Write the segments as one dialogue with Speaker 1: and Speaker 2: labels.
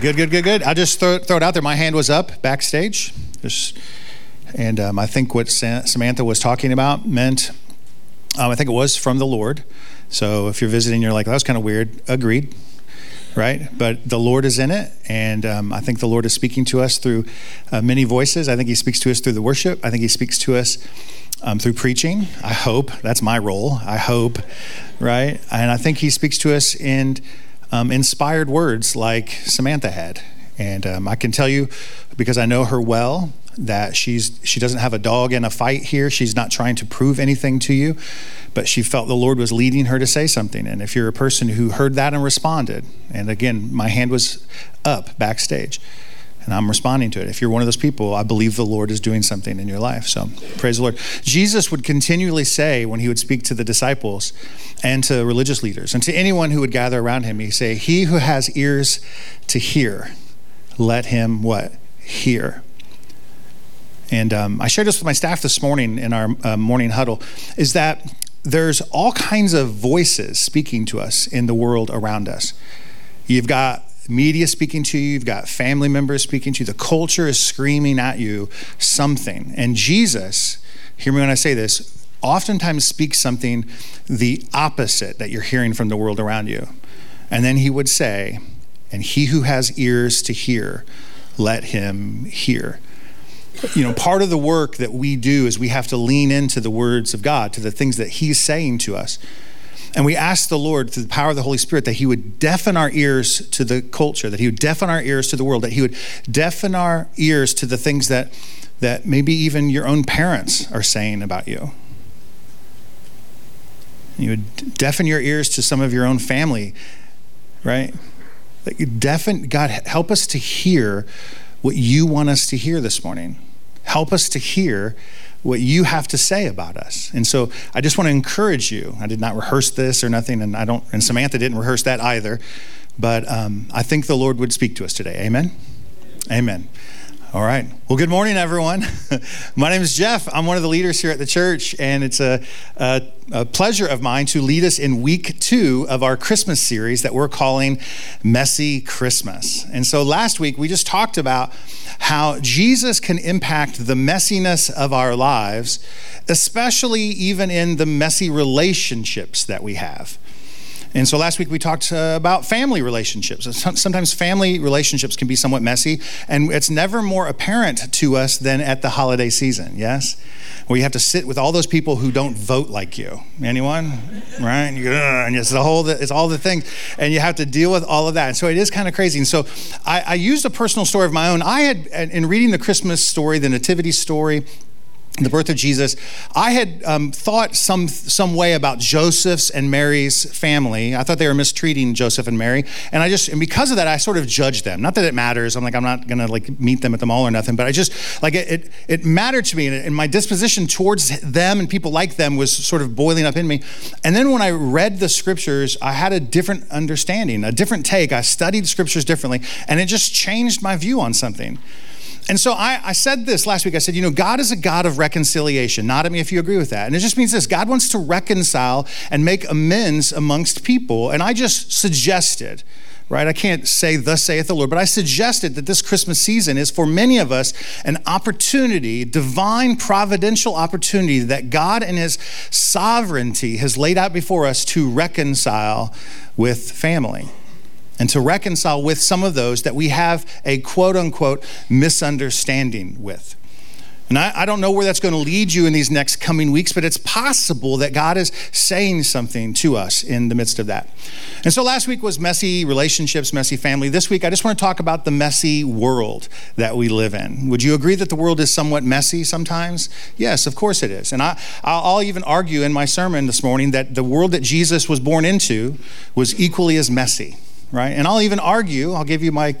Speaker 1: Good, good, good, good. I'll just throw, throw it out there. My hand was up backstage. Just, and um, I think what Samantha was talking about meant, um, I think it was from the Lord. So if you're visiting, you're like, that was kind of weird. Agreed, right? But the Lord is in it. And um, I think the Lord is speaking to us through uh, many voices. I think He speaks to us through the worship. I think He speaks to us um, through preaching. I hope. That's my role. I hope, right? And I think He speaks to us in um, inspired words like Samantha had. And um, I can tell you, because I know her well, that she's she doesn't have a dog in a fight here. She's not trying to prove anything to you, but she felt the Lord was leading her to say something. And if you're a person who heard that and responded, and again, my hand was up backstage and I'm responding to it. If you're one of those people, I believe the Lord is doing something in your life. So praise the Lord. Jesus would continually say when he would speak to the disciples and to religious leaders and to anyone who would gather around him, he'd say, He who has ears to hear, let him what? Hear. And um, I shared this with my staff this morning in our uh, morning huddle, is that there's all kinds of voices speaking to us in the world around us. You've got media speaking to you, you've got family members speaking to you. The culture is screaming at you something. And Jesus, hear me when I say this, oftentimes speaks something the opposite that you're hearing from the world around you. And then he would say, And he who has ears to hear, let him hear. You know, part of the work that we do is we have to lean into the words of God, to the things that he's saying to us. And we ask the Lord, through the power of the Holy Spirit, that He would deafen our ears to the culture, that He would deafen our ears to the world, that He would deafen our ears to the things that, that maybe even your own parents are saying about you. You would deafen your ears to some of your own family, right? You deafen, God, help us to hear what you want us to hear this morning. Help us to hear what you have to say about us. And so I just want to encourage you. I did not rehearse this or nothing, and I don't, and Samantha didn't rehearse that either. But um, I think the Lord would speak to us today. Amen. Amen. All right. Well, good morning, everyone. My name is Jeff. I'm one of the leaders here at the church, and it's a, a, a, pleasure of mine to lead us in week two of our Christmas series that we're calling Messy Christmas. And so last week, we just talked about how Jesus can impact the messiness of our lives, especially even in the messy relationships that we have. And so last week we talked uh, about family relationships. Sometimes family relationships can be somewhat messy, and it's never more apparent to us than at the holiday season, yes? Where you have to sit with all those people who don't vote like you. Anyone? Right? You, and it's, the whole, it's all the things, and you have to deal with all of that. And so it is kind of crazy. And so I, I used a personal story of my own. I had, in reading the Christmas story, the Nativity story, the birth of Jesus, I had um, thought some some way about Joseph's and Mary's family. I thought they were mistreating Joseph and Mary, and I just and because of that, I sort of judged them. Not that it matters. I'm like I'm not gonna like meet them at the mall or nothing, but I just like it it, it mattered to me, and, and my disposition towards them and people like them was sort of boiling up in me. And then when I read the scriptures, I had a different understanding, a different take. I studied scriptures differently, and it just changed my view on something. And so I, I, said this last week. I said, you know, God is a God of reconciliation. Not at me if you agree with that. And it just means this God wants to reconcile and make amends amongst people. And I just suggested, right? I can't say, thus saith the Lord, but I suggested that this Christmas season is for many of us an opportunity, divine providential opportunity that God in His sovereignty has laid out before us to reconcile with family and to reconcile with some of those that we have a quote unquote misunderstanding with. And I, I, don't know where that's going to lead you in these next coming weeks, but it's possible that God is saying something to us in the midst of that. And so last week was messy relationships, messy family. This week, I just want to talk about the messy world that we live in. Would you agree that the world is somewhat messy sometimes? Yes, of course it is. And I, I'll even argue in my sermon this morning that the world that Jesus was born into was equally as messy right? And I'll even argue, I'll give you my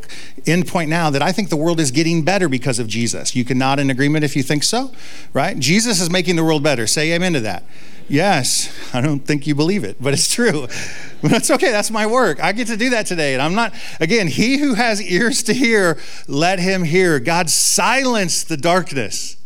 Speaker 1: end point now, that I think the world is getting better because of Jesus. You can nod in agreement if you think so, right? Jesus is making the world better. Say amen to that. Yes, I don't think you believe it, but it's true. But that's okay. That's my work. I get to do that today. And I'm not, again, he who has ears to hear, let him hear. God silenced the darkness.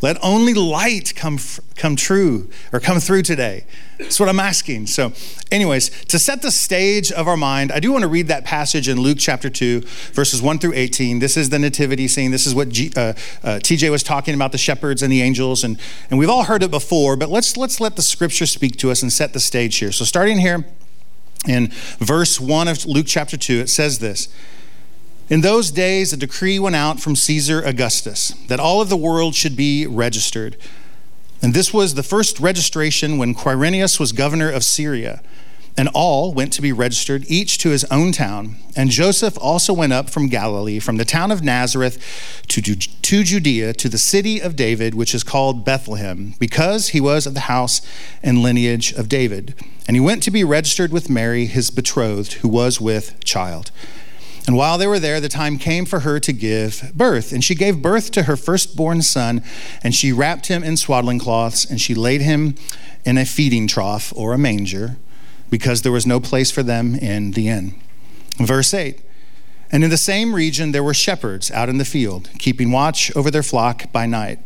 Speaker 1: Let only light come, come true or come through today. That's what I'm asking. So, anyways, to set the stage of our mind, I do want to read that passage in Luke chapter 2, verses 1 through 18. This is the nativity scene. This is what G, uh, uh, TJ was talking about the shepherds and the angels. And, and we've all heard it before, but let's, let's let the scripture speak to us and set the stage here. So, starting here in verse 1 of Luke chapter 2, it says this. In those days, a decree went out from Caesar Augustus that all of the world should be registered. And this was the first registration when Quirinius was governor of Syria. And all went to be registered, each to his own town. And Joseph also went up from Galilee, from the town of Nazareth to, Judea, to the city of David, which is called Bethlehem, because he was of the house and lineage of David. And he went to be registered with Mary, his betrothed, who was with child. And while they were there, the time came for her to give birth. And she gave birth to her firstborn son, and she wrapped him in swaddling cloths, and she laid him in a feeding trough or a manger, because there was no place for them in the inn. Verse 8 And in the same region there were shepherds out in the field, keeping watch over their flock by night.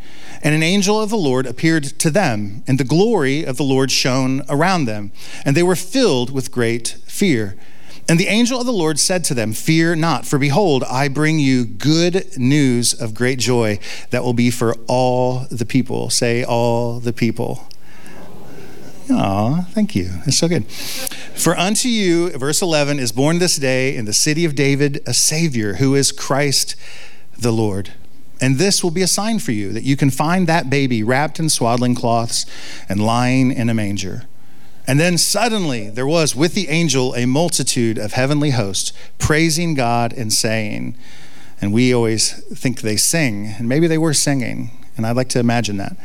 Speaker 1: And an angel of the Lord appeared to them, and the glory of the Lord shone around them, and they were filled with great fear. And the angel of the Lord said to them, Fear not, for behold, I bring you good news of great joy that will be for all the people. Say, all the people. Aw, thank you. That's so good. For unto you, verse 11, is born this day in the city of David a Savior who is Christ the Lord. And this will be a sign for you that you can find that baby wrapped in swaddling cloths and lying in a manger. And then suddenly there was with the angel a multitude of heavenly hosts praising God and saying, and we always think they sing, and maybe they were singing, and I'd like to imagine that.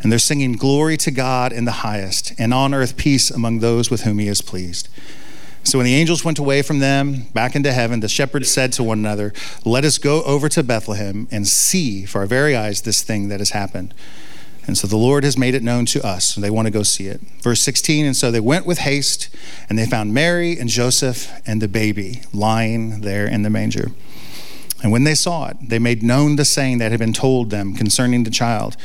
Speaker 1: And they're singing glory to God in the highest, and on earth peace among those with whom he is pleased. So when the angels went away from them back into heaven, the shepherds said to one another, Let us go over to Bethlehem and see for our very eyes this thing that has happened and so the Lord has made it known to us, they want to go see it. Verse 16 And so they went with haste, and they found Mary and Joseph and the baby lying there in the manger. And when they saw it, they made known the saying that had been told them concerning the child.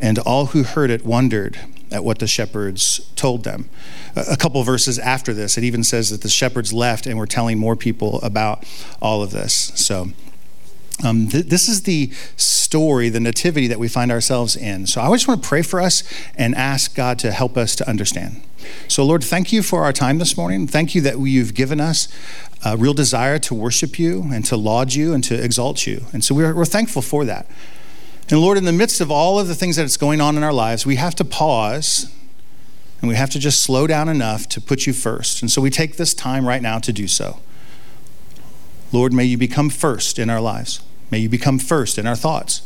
Speaker 1: And all who heard it wondered at what the shepherds told them. A couple verses after this, it even says that the shepherds left and were telling more people about all of this. So, um, th- this is the story, the nativity that we find ourselves in. So I just want to pray for us and ask God to help us to understand. So, Lord, thank you for our time this morning. Thank you that you've given us a real desire to worship you and to laud you and to exalt you. And so we're, we're thankful for that. And Lord, in the midst of all of the things that's going on in our lives, we have to pause and we have to just slow down enough to put you first. And so we take this time right now to do so. Lord, may you become first in our lives. May you become first in our thoughts.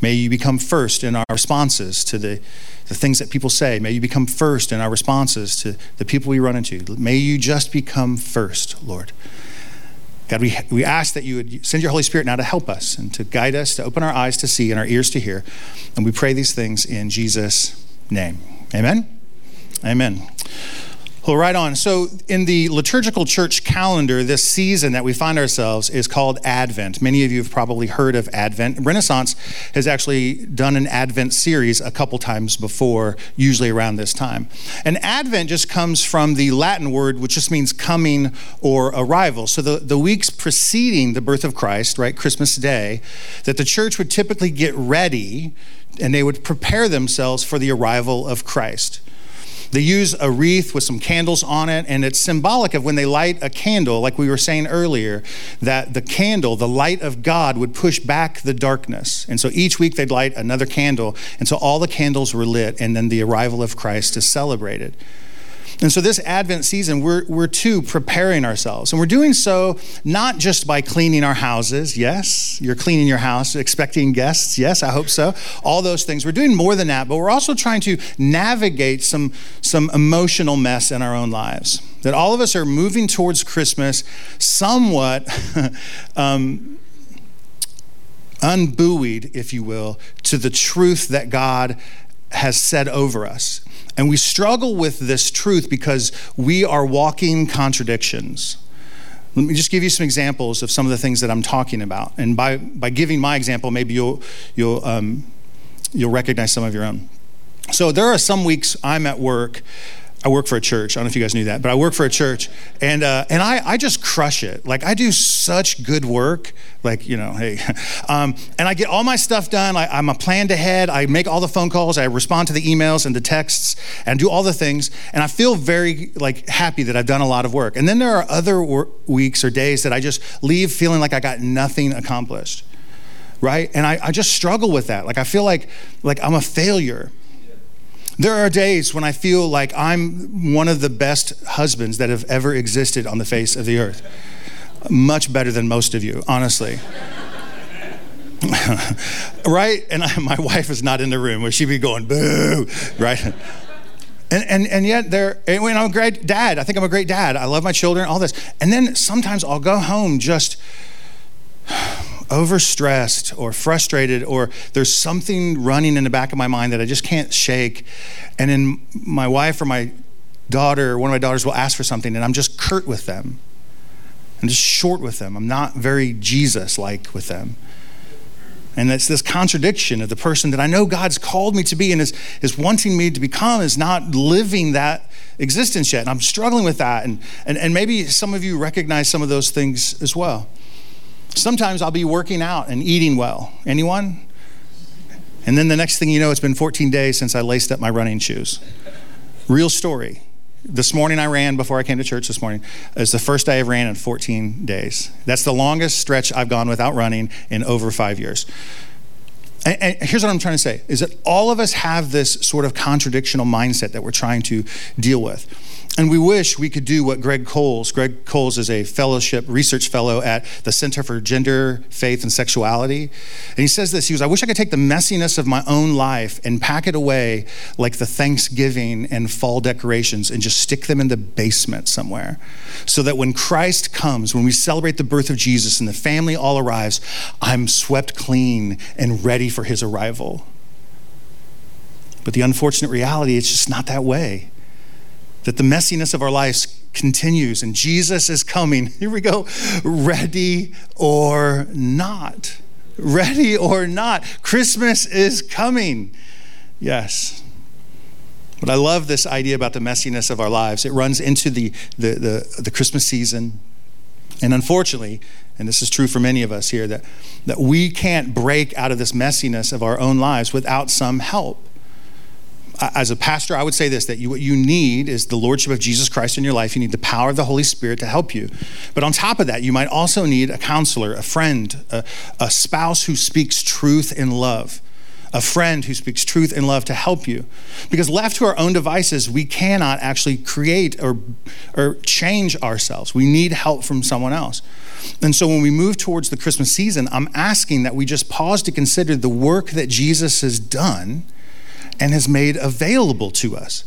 Speaker 1: May you become first in our responses to the, the things that people say. May you become first in our responses to the people we run into. May you just become first, Lord. God, we, we ask that you would send your Holy Spirit now to help us and to guide us, to open our eyes to see and our ears to hear. And we pray these things in Jesus' name. Amen. Amen. Well, right on. So, in the liturgical church calendar, this season that we find ourselves is called Advent. Many of you have probably heard of Advent. Renaissance has actually done an Advent series a couple times before, usually around this time. And Advent just comes from the Latin word, which just means coming or arrival. So, the, the weeks preceding the birth of Christ, right, Christmas Day, that the church would typically get ready and they would prepare themselves for the arrival of Christ. They use a wreath with some candles on it, and it's symbolic of when they light a candle, like we were saying earlier, that the candle, the light of God, would push back the darkness. And so each week they'd light another candle, and so all the candles were lit, and then the arrival of Christ is celebrated. And so, this Advent season, we're, we're too preparing ourselves. And we're doing so not just by cleaning our houses. Yes, you're cleaning your house, expecting guests. Yes, I hope so. All those things. We're doing more than that, but we're also trying to navigate some, some emotional mess in our own lives. that all of us are moving towards Christmas somewhat um, unbuoyed, if you will, to the truth that God has said over us. And we struggle with this truth because we are walking contradictions. Let me just give you some examples of some of the things that I'm talking about. And by, by giving my example, maybe you'll, you'll, um, you'll recognize some of your own. So there are some weeks I'm at work I work for a church. I don't know if you guys knew that, but I work for a church, and uh, and I I just crush it. Like I do such good work. Like you know, hey, um, and I get all my stuff done. I, I'm a planned ahead. I make all the phone calls. I respond to the emails and the texts, and do all the things. And I feel very like happy that I've done a lot of work. And then there are other wor- weeks or days that I just leave feeling like I got nothing accomplished, right? And I, I just struggle with that. Like I feel like like I'm a failure. There are days when I feel like I'm one of the best husbands that have ever existed on the face of the earth. Much better than most of you, honestly. right? And I, my wife is not in the room where she'd be going, boo, right? And, and, and yet there, and I'm a great dad. I think I'm a great dad. I love my children, all this. And then sometimes I'll go home just overstressed or frustrated, or there's something running in the back of my mind that I just can't shake. And then my wife or my daughter, one of my daughters will ask for something, and I'm just curt with them. I'm just short with them. I'm not very Jesus like with them. And it's this contradiction of the person that I know God's called me to be and is, is wanting me to become is not living that existence yet. And I'm struggling with that. And, and, and maybe some of you recognize some of those things as well. Sometimes I'll be working out and eating well. Anyone? And then the next thing you know, it's been 14 days since I laced up my running shoes. Real story. This morning I ran before I came to church this morning. It's the first day I've ran in 14 days. That's the longest stretch I've gone without running in over five years. And, and, here's what I'm trying to say is that all of us have this sort of contradictional mindset that we're trying to deal with. And we wish we could do what Greg Coles, Greg Coles is a fellowship research fellow at the Center for Gender, Faith, and Sexuality. And he says this He goes, I wish I could take the messiness of my own life and pack it away like the Thanksgiving and fall decorations and just stick them in the basement somewhere. So that when Christ comes, when we celebrate the birth of Jesus and the family all arrives, I'm swept clean and ready for his arrival. But the unfortunate reality, it's just not that way that the messiness of our lives continues and Jesus is coming. Here we go. Ready or not. Ready or not. Christmas is coming. Yes. But I love this idea about the messiness of our lives. It runs into the, the, the, the Christmas season. And unfortunately, and this is true for many of us here, that, that we can't break out of this messiness of our own lives without some help as a pastor, I would say this that you, what you need is the Lordship of Jesus Christ in your life. You need the power of the Holy Spirit to help you. But on top of that, you might also need a counselor, a friend, a, a spouse who speaks truth in love, a friend who speaks truth and love to help you. Because left to our own devices, we cannot actually create or, or change ourselves. We need help from someone else. And so when we move towards the Christmas season, I'm asking that we just pause to consider the work that Jesus has done and has made available to us.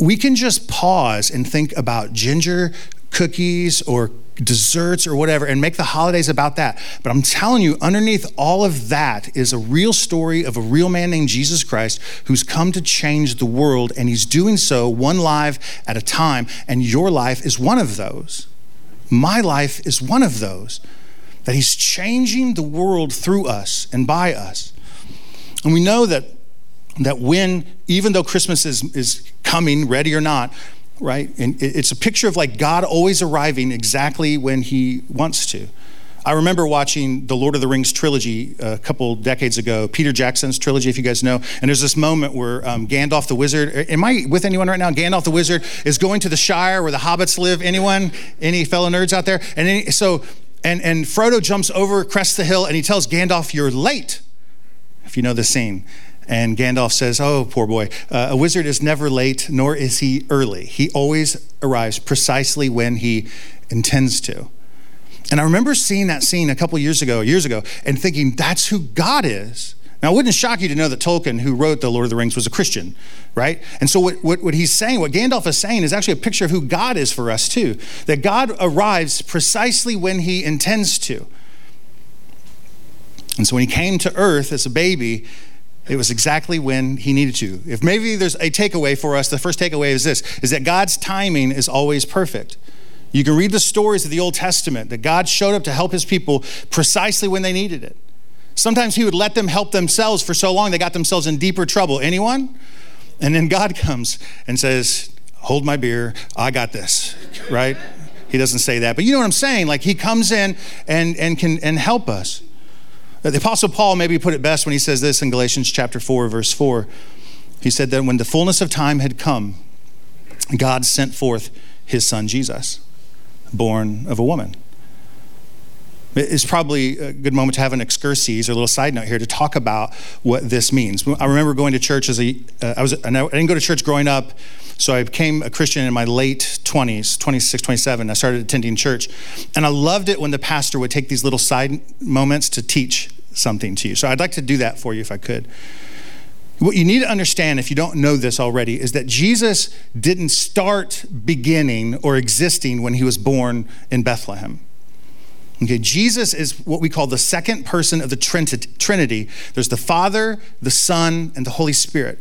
Speaker 1: We can just pause and think about ginger cookies or desserts or whatever and make the holidays about that. But I'm telling you, underneath all of that is a real story of a real man named Jesus Christ who's come to change the world, and he's doing so one life at a time. And your life is one of those. My life is one of those. That he's changing the world through us and by us. And we know that that when, even though Christmas is, is coming, ready or not, right? And it's a picture of like God always arriving exactly when he wants to. I remember watching the Lord of the Rings trilogy a couple decades ago, Peter Jackson's trilogy, if you guys know. And there's this moment where um, Gandalf the Wizard, am I with anyone right now? Gandalf the Wizard is going to the Shire where the hobbits live. Anyone? Any fellow nerds out there? And any, so, and, and Frodo jumps over, crests the hill, and he tells Gandalf, You're late, if you know the scene. And Gandalf says, Oh, poor boy, uh, a wizard is never late, nor is he early. He always arrives precisely when he intends to. And I remember seeing that scene a couple years ago, years ago, and thinking, that's who God is. Now, it wouldn't shock you to know that Tolkien, who wrote The Lord of the Rings, was a Christian, right? And so, what, what, what, he's saying, what Gandalf is saying, is actually a picture of who God is for us, too. That God arrives precisely when he intends to. And so, when he came to earth as a baby, it was exactly when he needed to. If maybe there's a takeaway for us, the first takeaway is this is that God's timing is always perfect. You can read the stories of the Old Testament that God showed up to help his people precisely when they needed it. Sometimes he would let them help themselves for so long they got themselves in deeper trouble. Anyone? And then God comes and says, Hold my beer, I got this, right? He doesn't say that, but you know what I'm saying? Like he comes in and, and can and help us. The Apostle Paul maybe put it best when he says this in Galatians chapter 4, verse 4. He said that when the fullness of time had come, God sent forth his son Jesus, born of a woman. It's probably a good moment to have an excursus or a little side note here to talk about what this means. I remember going to church as a, uh, I was, I didn't go to church growing up, so I became a Christian in my late 20s, 26, 27. I started attending church, and I loved it when the pastor would take these little side moments to teach something to you. So I'd like to do that for you if I could. What you need to understand, if you don't know this already, is that Jesus didn't start beginning or existing when he was born in Bethlehem. Okay, Jesus is what we call the second person of the Trinity. There's the Father, the Son, and the Holy Spirit.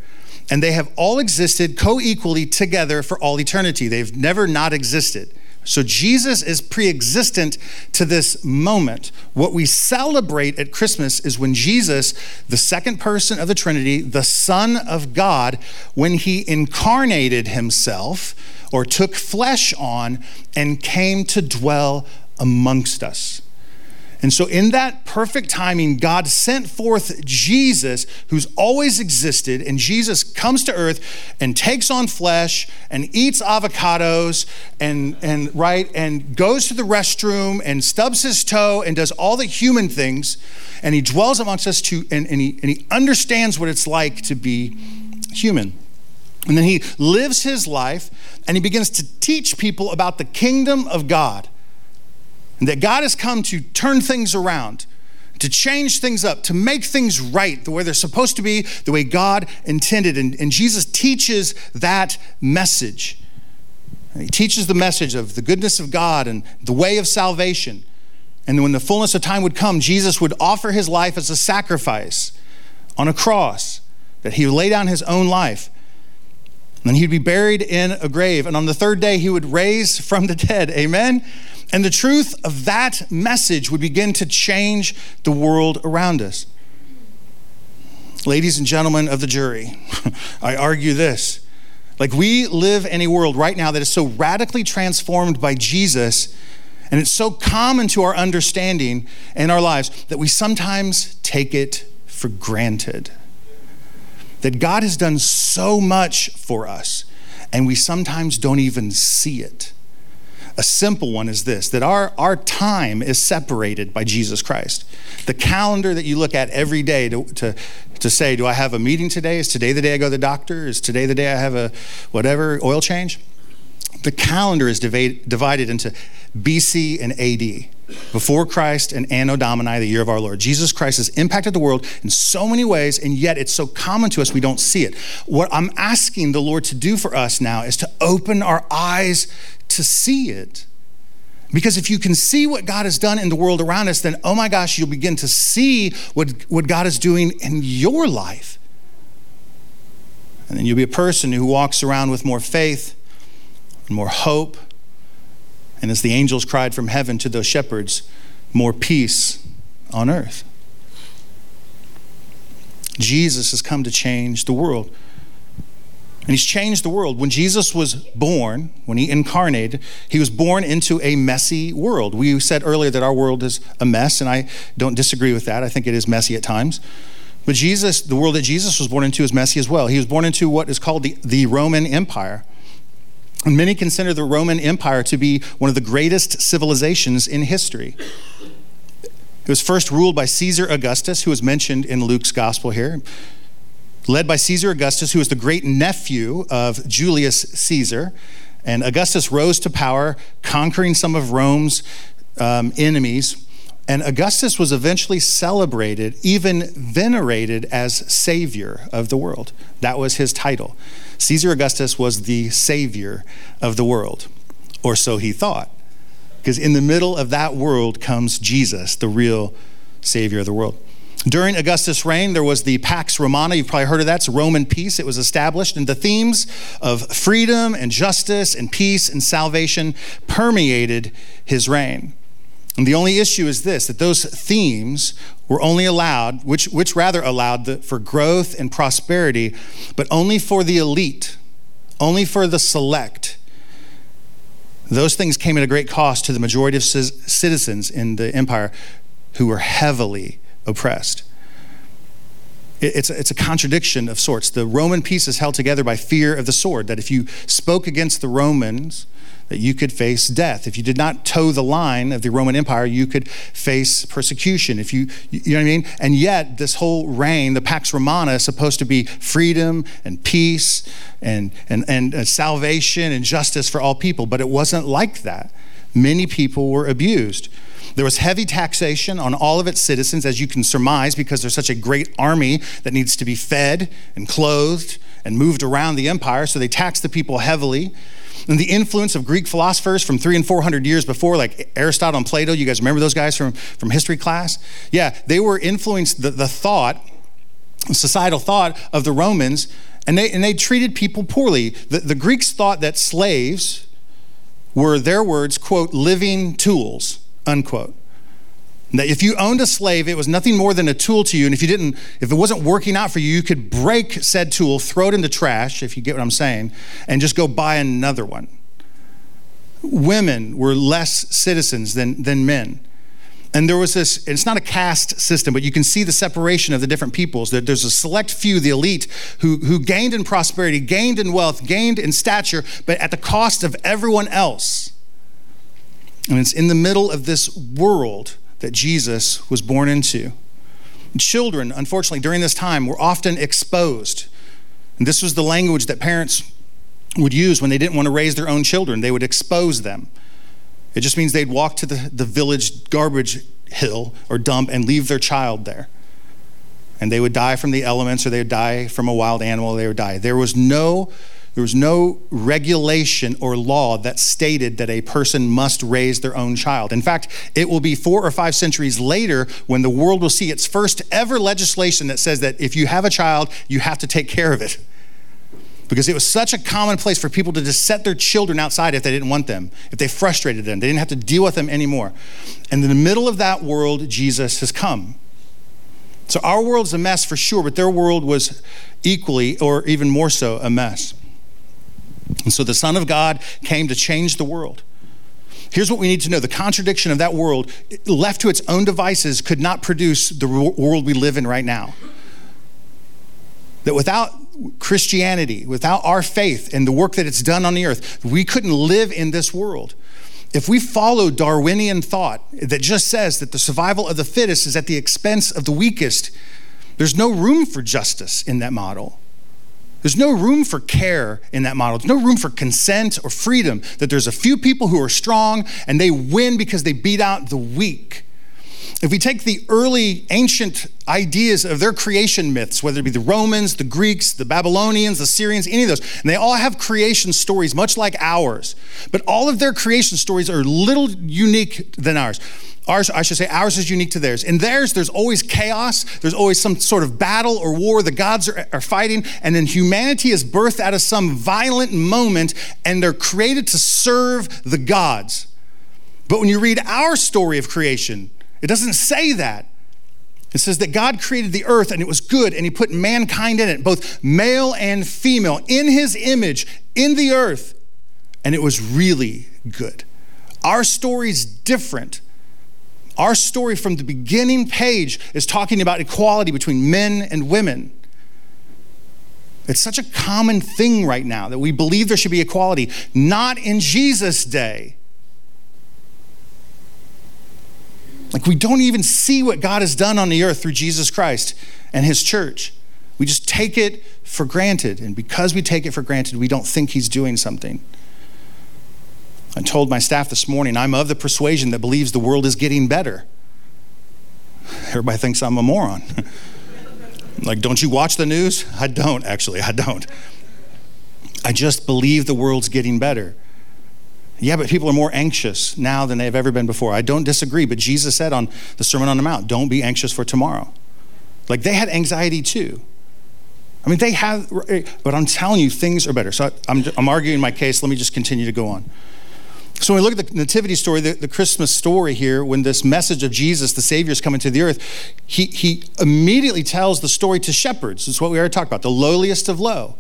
Speaker 1: And they have all existed co equally together for all eternity. They've never not existed. So Jesus is pre existent to this moment. What we celebrate at Christmas is when Jesus, the second person of the Trinity, the Son of God, when he incarnated himself or took flesh on and came to dwell amongst us. And so, in that perfect timing, God sent forth Jesus, who's always existed, and Jesus comes to earth and takes on flesh and eats avocados and, and right and goes to the restroom and stubs his toe and does all the human things. And he dwells amongst us to, and, and, he, and he understands what it's like to be human. And then he lives his life and he begins to teach people about the kingdom of God and that God has come to turn things around, to change things up, to make things right the way they're supposed to be, the way God intended. And, and Jesus teaches that message. He teaches the message of the goodness of God and the way of salvation. And when the fullness of time would come, Jesus would offer his life as a sacrifice on a cross, that he would lay down his own life. And he'd be buried in a grave. And on the third day, he would raise from the dead. Amen? And the truth of that message would begin to change the world around us. Ladies and gentlemen of the jury, I argue this. Like, we live in a world right now that is so radically transformed by Jesus, and it's so common to our understanding in our lives that we sometimes take it for granted. That God has done so much for us, and we sometimes don't even see it. A simple one is this that our, our time is separated by Jesus Christ. The calendar that you look at every day to, to, to say, Do I have a meeting today? Is today the day I go to the doctor? Is today the day I have a whatever oil change? The calendar is divided into BC and AD, before Christ and Anno Domini, the year of our Lord. Jesus Christ has impacted the world in so many ways, and yet it's so common to us we don't see it. What I'm asking the Lord to do for us now is to open our eyes to see it. Because if you can see what God has done in the world around us, then, oh my gosh, you'll begin to see what, what God is doing in your life. And then you'll be a person who walks around with more faith and more hope. And as the angels cried from heaven to those shepherds, more peace on earth. Jesus has come to change the world. And he's changed the world. When Jesus was born, when he incarnated, he was born into a messy world. We said earlier that our world is a mess, and I don't disagree with that. I think it is messy at times. But Jesus, the world that Jesus was born into is messy as well. He was born into what is called the, the Roman Empire. And many consider the Roman Empire to be one of the greatest civilizations in history. It was first ruled by Caesar Augustus, who is mentioned in Luke's gospel here led by Caesar Augustus, who was the great nephew of Julius Caesar. And Augustus rose to power, conquering some of Rome's um, enemies. And Augustus was eventually celebrated, even venerated as savior of the world. That was his title. Caesar Augustus was the savior of the world, or so he thought. Because in the middle of that world comes Jesus, the real savior of the world. During Augustus' reign, there was the Pax Romana. You've probably heard of that. It's Roman peace. It was established, and the themes of freedom and justice and peace and salvation permeated his reign. And the only issue is this that those themes were only allowed, which, which rather allowed the, for growth and prosperity, but only for the elite, only for the select. Those things came at a great cost to the majority of citizens in the empire who were heavily oppressed. It's a, it's a contradiction of sorts. The Roman peace is held together by fear of the sword, that if you spoke against the Romans, that you could face death. If you did not toe the line of the Roman Empire, you could face persecution. If you, you know what I mean? And yet, this whole reign, the Pax Romana, is supposed to be freedom and peace and, and, and uh, salvation and justice for all people, but it wasn't like that. Many people were abused. There was heavy taxation on all of its citizens, as you can surmise, because there's such a great army that needs to be fed and clothed and moved around the empire. So they taxed the people heavily. And the influence of Greek philosophers from three and four hundred years before, like Aristotle and Plato, you guys remember those guys from, from history class? Yeah, they were influenced the, the thought, societal thought of the Romans, and they, and they treated people poorly. The, the Greeks thought that slaves were their words, quote, living tools unquote. That if you owned a slave, it was nothing more than a tool to you. And if you didn't, if it wasn't working out for you, you could break said tool, throw it in the trash, if you get what I'm saying, and just go buy another one. Women were less citizens than, than men. And there was this, it's not a caste system, but you can see the separation of the different peoples. There's a select few, the elite, who, who gained in prosperity, gained in wealth, gained in stature, but at the cost of everyone else. And it's in the middle of this world that Jesus was born into. Children, unfortunately, during this time were often exposed. And this was the language that parents would use when they didn't want to raise their own children. They would expose them. It just means they'd walk to the, the village garbage hill or dump and leave their child there. And they would die from the elements or they would die from a wild animal, or they would die. There was no there was no regulation or law that stated that a person must raise their own child. In fact, it will be four or five centuries later when the world will see its first ever legislation that says that if you have a child, you have to take care of it. Because it was such a common place for people to just set their children outside if they didn't want them, if they frustrated them. They didn't have to deal with them anymore. And in the middle of that world, Jesus has come. So our world's a mess for sure, but their world was equally or even more so a mess. And so the Son of God came to change the world. Here's what we need to know the contradiction of that world, left to its own devices, could not produce the world we live in right now. That without Christianity, without our faith and the work that it's done on the earth, we couldn't live in this world. If we follow Darwinian thought that just says that the survival of the fittest is at the expense of the weakest, there's no room for justice in that model. There's no room for care in that model. There's no room for consent or freedom. That there's a few people who are strong and they win because they beat out the weak. If we take the early ancient ideas of their creation myths, whether it be the Romans, the Greeks, the Babylonians, the Syrians, any of those, and they all have creation stories much like ours, but all of their creation stories are little unique than ours. Ours, I should say, ours is unique to theirs. In theirs, there's always chaos. There's always some sort of battle or war. The gods are, are fighting. And then humanity is birthed out of some violent moment, and they're created to serve the gods. But when you read our story of creation, it doesn't say that. It says that God created the earth and it was good, and He put mankind in it, both male and female, in His image, in the earth, and it was really good. Our story's different. Our story from the beginning page is talking about equality between men and women. It's such a common thing right now that we believe there should be equality, not in Jesus' day. Like, we don't even see what God has done on the earth through Jesus Christ and his church. We just take it for granted. And because we take it for granted, we don't think he's doing something. I told my staff this morning, I'm of the persuasion that believes the world is getting better. Everybody thinks I'm a moron. like, don't you watch the news? I don't, actually. I don't. I just believe the world's getting better. Yeah, but people are more anxious now than they've ever been before. I don't disagree, but Jesus said on the Sermon on the Mount, don't be anxious for tomorrow. Like they had anxiety too. I mean, they have, but I'm telling you, things are better. So I'm, I'm arguing my case. Let me just continue to go on. So when we look at the nativity story, the, the, Christmas story here, when this message of Jesus, the Savior, is coming to the earth, he, he immediately tells the story to shepherds. It's what we already talked about, the lowliest of low.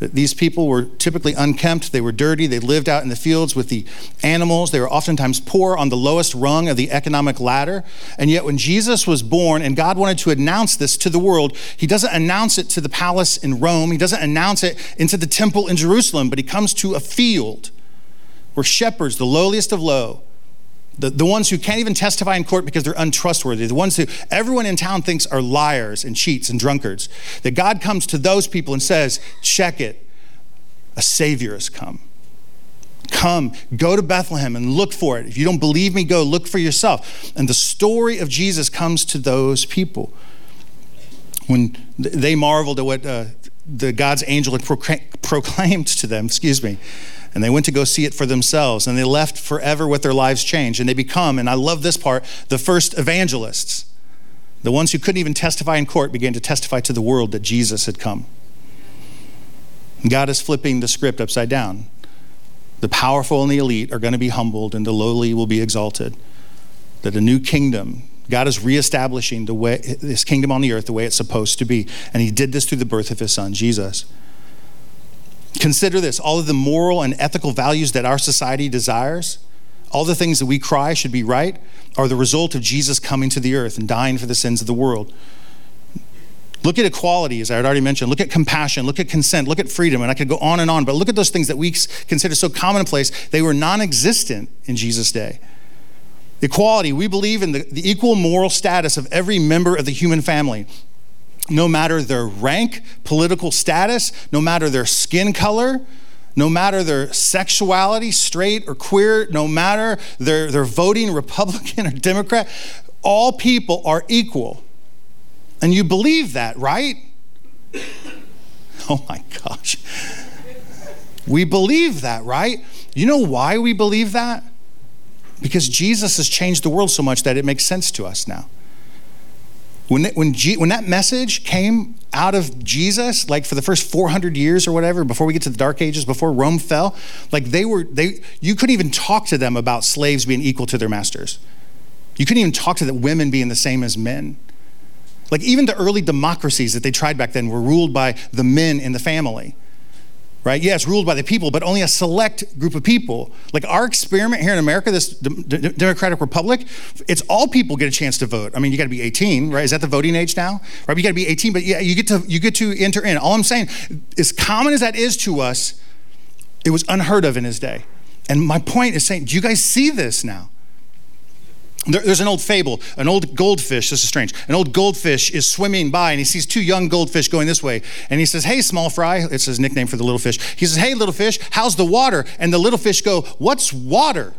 Speaker 1: These people were typically unkempt, they were dirty, they lived out in the fields with the animals, they were oftentimes poor on the lowest rung of the economic ladder. And yet, when Jesus was born and God wanted to announce this to the world, He doesn't announce it to the palace in Rome, He doesn't announce it into the temple in Jerusalem, but He comes to a field where shepherds, the lowliest of low, the, the ones who can't even testify in court because they're untrustworthy, the ones who everyone in town thinks are liars and cheats and drunkards, that God comes to those people and says, check it, a Savior has come. Come, go to Bethlehem and look for it. If you don't believe me, go look for yourself. And the story of Jesus comes to those people. When they marveled at what uh, the God's angel had proclaimed to them, excuse me, and they went to go see it for themselves and they left forever with their lives changed and they become and i love this part the first evangelists the ones who couldn't even testify in court began to testify to the world that jesus had come god is flipping the script upside down the powerful and the elite are going to be humbled and the lowly will be exalted that a new kingdom God is reestablishing the way his kingdom on the earth the way it's supposed to be. And he did this through the birth of his son, Jesus. Consider this all of the moral and ethical values that our society desires, all the things that we cry should be right, are the result of Jesus coming to the earth and dying for the sins of the world. Look at equality, as I had already mentioned. Look at compassion. Look at consent. Look at freedom. And I could go on and on, but look at those things that we consider so commonplace. They were non existent in Jesus' day. Equality, we believe in the, the equal moral status of every member of the human family no matter their rank, political status, no matter their skin color, no matter their sexuality, straight or queer, no matter their, their voting Republican or Democrat, all people are equal. And you believe that, right? Oh my gosh. We believe that, right? You know why we believe that? Because Jesus has changed the world so much that it makes sense to us now. When, when, G, when that message came out of Jesus, like for the first 400 years or whatever, before we get to the Dark Ages, before Rome fell, like they were, they, you couldn't even talk to them about slaves being equal to their masters. You couldn't even talk to the women being the same as men. Like even the early democracies that they tried back then were ruled by the men in the family right? It's ruled by the people, but only a select group of people. Like our experiment here in America, this D- D- Democratic Republic, it's all people get a chance to vote. I mean, you got to be 18, right? Is that the voting age now? Right? You got to be 18, but yeah, you get to you get to enter in. All I'm saying, as common as that is to us, it was unheard of in his day. And my point is saying, do you guys see this now? There, there's an old fable, an old goldfish, this is strange. An old goldfish is swimming by and he sees two young goldfish going this way. And he says, Hey, small fry, it's his nickname for the little fish. He says, Hey, little fish, how's the water? And the little fish go, What's water?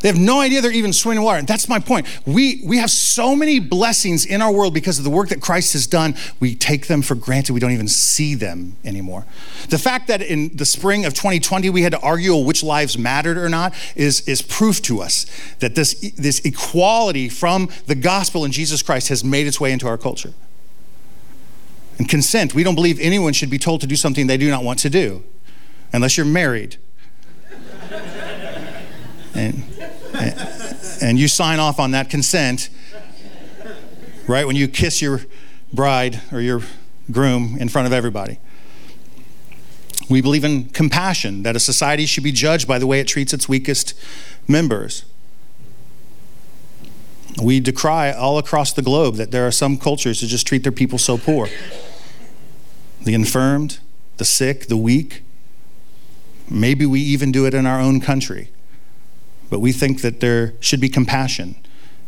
Speaker 1: They have no idea they're even swimming in water. That's my point. We, we have so many blessings in our world because of the work that Christ has done. We take them for granted. We don't even see them anymore. The fact that in the spring of 2020 we had to argue which lives mattered or not is, is proof to us that this, this equality from the gospel in Jesus Christ has made its way into our culture. And consent, we don't believe anyone should be told to do something they do not want to do, unless you're married. and and you sign off on that consent, right? When you kiss your bride or your groom in front of everybody. We believe in compassion, that a society should be judged by the way it treats its weakest members. We decry all across the globe that there are some cultures that just treat their people so poor. The infirmed, the sick, the weak. Maybe we even do it in our own country but we think that there should be compassion.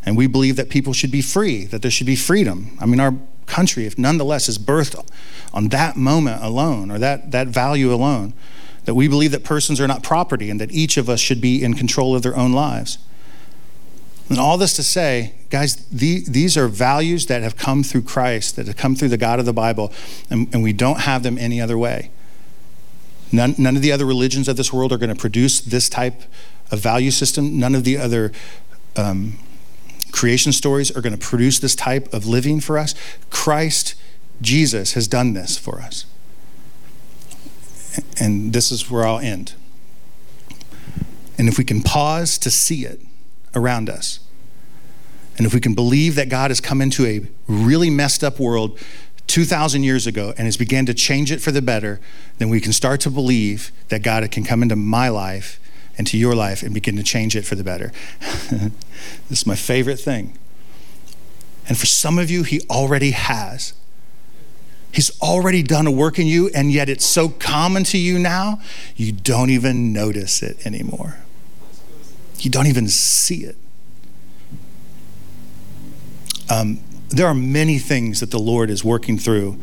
Speaker 1: And we believe that people should be free, that there should be freedom. I mean, our country, if nonetheless, is birthed on that moment alone or that, that value alone, that we believe that persons are not property and that each of us should be in control of their own lives. And all this to say, guys, the, these are values that have come through Christ, that have come through the God of the Bible, and, and we don't have them any other way. None, none of the other religions of this world are going to produce this type of value system. None of the other um, creation stories are going to produce this type of living for us. Christ, Jesus, has done this for us. And this is where I'll end. And if we can pause to see it around us, and if we can believe that God has come into a really messed up world 2,000 years ago and has began to change it for the better, then we can start to believe that God can come into my life and to your life and begin to change it for the better. this is my favorite thing. And for some of you, He already has. He's already done a work in you, and yet it's so common to you now, you don't even notice it anymore. You don't even see it. Um, there are many things that the Lord is working through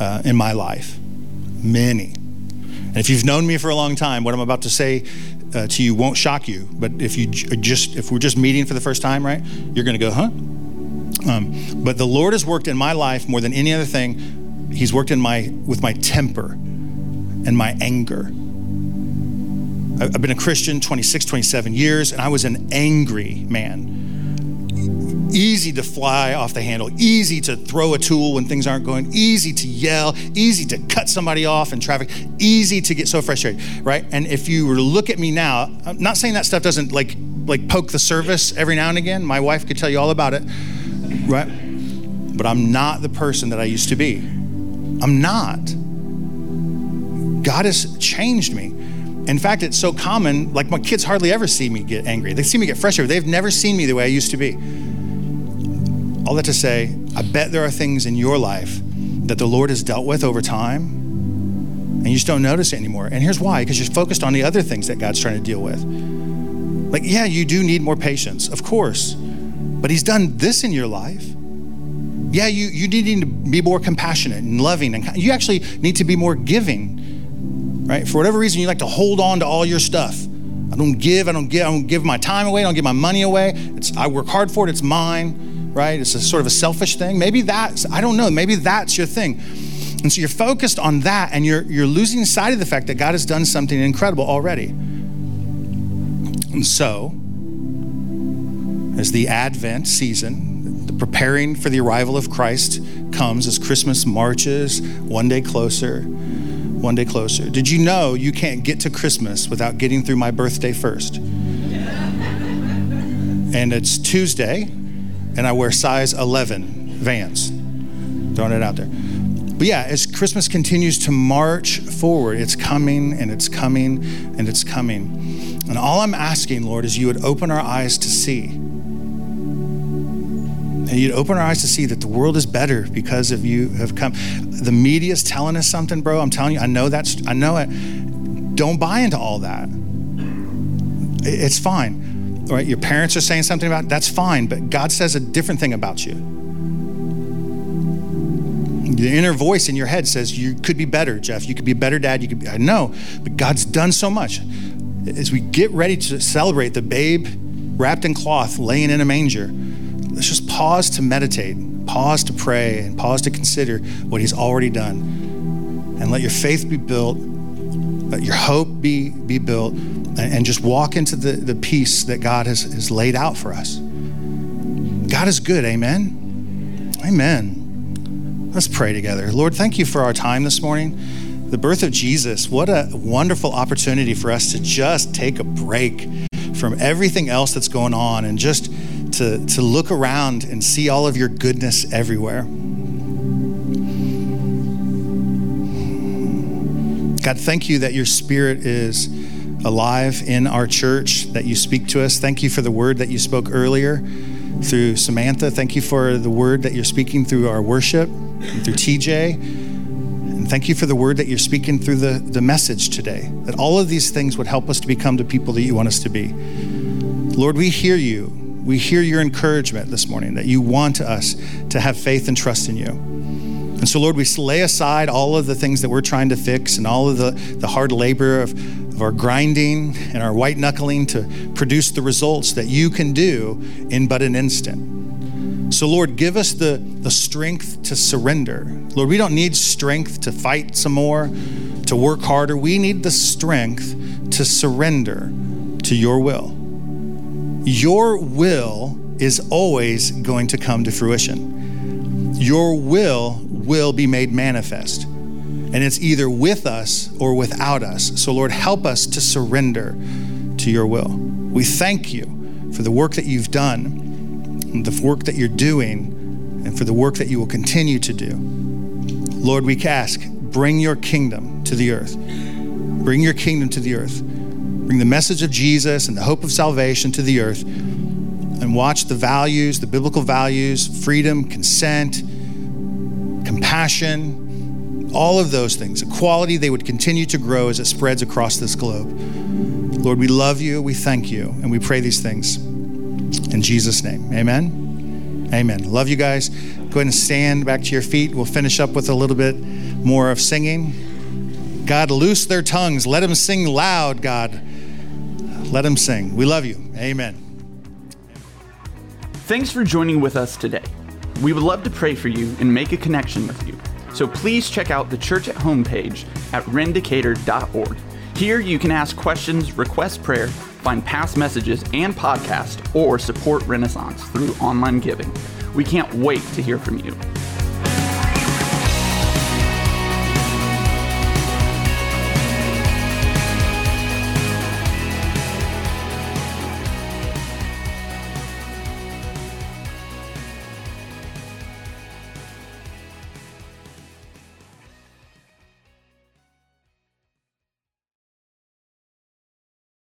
Speaker 1: uh, in my life. Many. And if you've known me for a long time, what I'm about to say uh, to you won't shock you. But if you just if we're just meeting for the first time, right, you're going to go, huh? Um, but the Lord has worked in my life more than any other thing. He's worked in my with my temper and my anger. I've been a Christian 26, 27 years, and I was an angry man easy to fly off the handle, easy to throw a tool when things aren't going, easy to yell, easy to cut somebody off in traffic, easy to get so frustrated, right? And if you were to look at me now, I'm not saying that stuff doesn't like like poke the surface every now and again. My wife could tell you all about it, right? But I'm not the person that I used to be. I'm not. God has changed me. In fact, it's so common, like my kids hardly ever see me get angry. They see me get frustrated. They've never seen me the way I used to be. All that to say, I bet there are things in your life that the Lord has dealt with over time, and you just don't notice it anymore. And here's why because you're focused on the other things that God's trying to deal with. Like, yeah, you do need more patience, of course, but He's done this in your life. Yeah, you, you need to be more compassionate and loving, and you actually need to be more giving, right? For whatever reason, you like to hold on to all your stuff. I don't give, I don't give, I don't give my time away, I don't give my money away. It's, I work hard for it, it's mine right? It's a sort of a selfish thing. Maybe that's, I don't know, maybe that's your thing. And so you're focused on that and you're, you're losing sight of the fact that God has done something incredible already. And so, as the Advent season, the preparing for the arrival of Christ comes as Christmas marches one day closer, one day closer. Did you know you can't get to Christmas without getting through my birthday first? and it's Tuesday, and I wear size 11 vans. Throwing it out there. But yeah, as Christmas continues to march forward, it's coming and it's coming and it's coming. And all I'm asking, Lord, is you would open our eyes to see. And you'd open our eyes to see that the world is better because of you have come. The media's telling us something, bro. I'm telling you, I know that's, I know it. Don't buy into all that. It's fine right? Your parents are saying something about that's fine, but God says a different thing about you. The inner voice in your head says you could be better, Jeff. You could be a better dad. You could be, I know, but God's done so much. As we get ready to celebrate the babe wrapped in cloth laying in a manger, let's just pause to meditate, pause to pray, and pause to consider what He's already done. And let your faith be built, your hope be, be built, and just walk into the, the peace that God has, has laid out for us. God is good, amen? Amen. Let's pray together. Lord, thank you for our time this morning. The birth of Jesus, what a wonderful opportunity for us to just take a break from everything else that's going on and just to, to look around and see all of your goodness everywhere. God, thank you that your spirit is alive in our church, that you speak to us. Thank you for the word that you spoke earlier through Samantha. Thank you for the word that you're speaking through our worship through TJ. And thank you for the word that you're speaking through the, the message today. That all of these things would help us to become the people that you want us to be. Lord, we hear you. We hear your encouragement this morning that you want us to have faith and trust in you. And so, Lord, we lay aside all of the things that we're trying to fix and all of the, the hard labor of, of our grinding and our white knuckling to produce the results that you can do in but an instant. So, Lord, give us the, the strength to surrender. Lord, we don't need strength to fight some more, to work harder. We need the strength to surrender to your will. Your will is always going to come to fruition. Your will will be made manifest. And it's either with us or without us. So, Lord, help us to surrender to your will. We thank you for the work that you've done, the work that you're doing, and for the work that you will continue to do. Lord, we ask, bring your kingdom to the earth. Bring your kingdom to the earth. Bring the message of Jesus and the hope of salvation to the earth. And watch the values, the biblical values, freedom, consent, compassion, all of those things, equality, they would continue to grow as it spreads across this globe. Lord, we love you, we thank you, and we pray these things in Jesus' name. Amen. Amen. Love you guys. Go ahead and stand back to your feet. We'll finish up with a little bit more of singing. God, loose their tongues. Let them sing loud, God. Let them sing. We love you. Amen.
Speaker 2: Thanks for joining with us today. We would love to pray for you and make a connection with you. So please check out the church at home page at rendicator.org. Here you can ask questions, request prayer, find past messages and podcasts, or support Renaissance through online giving. We can't wait to hear from you.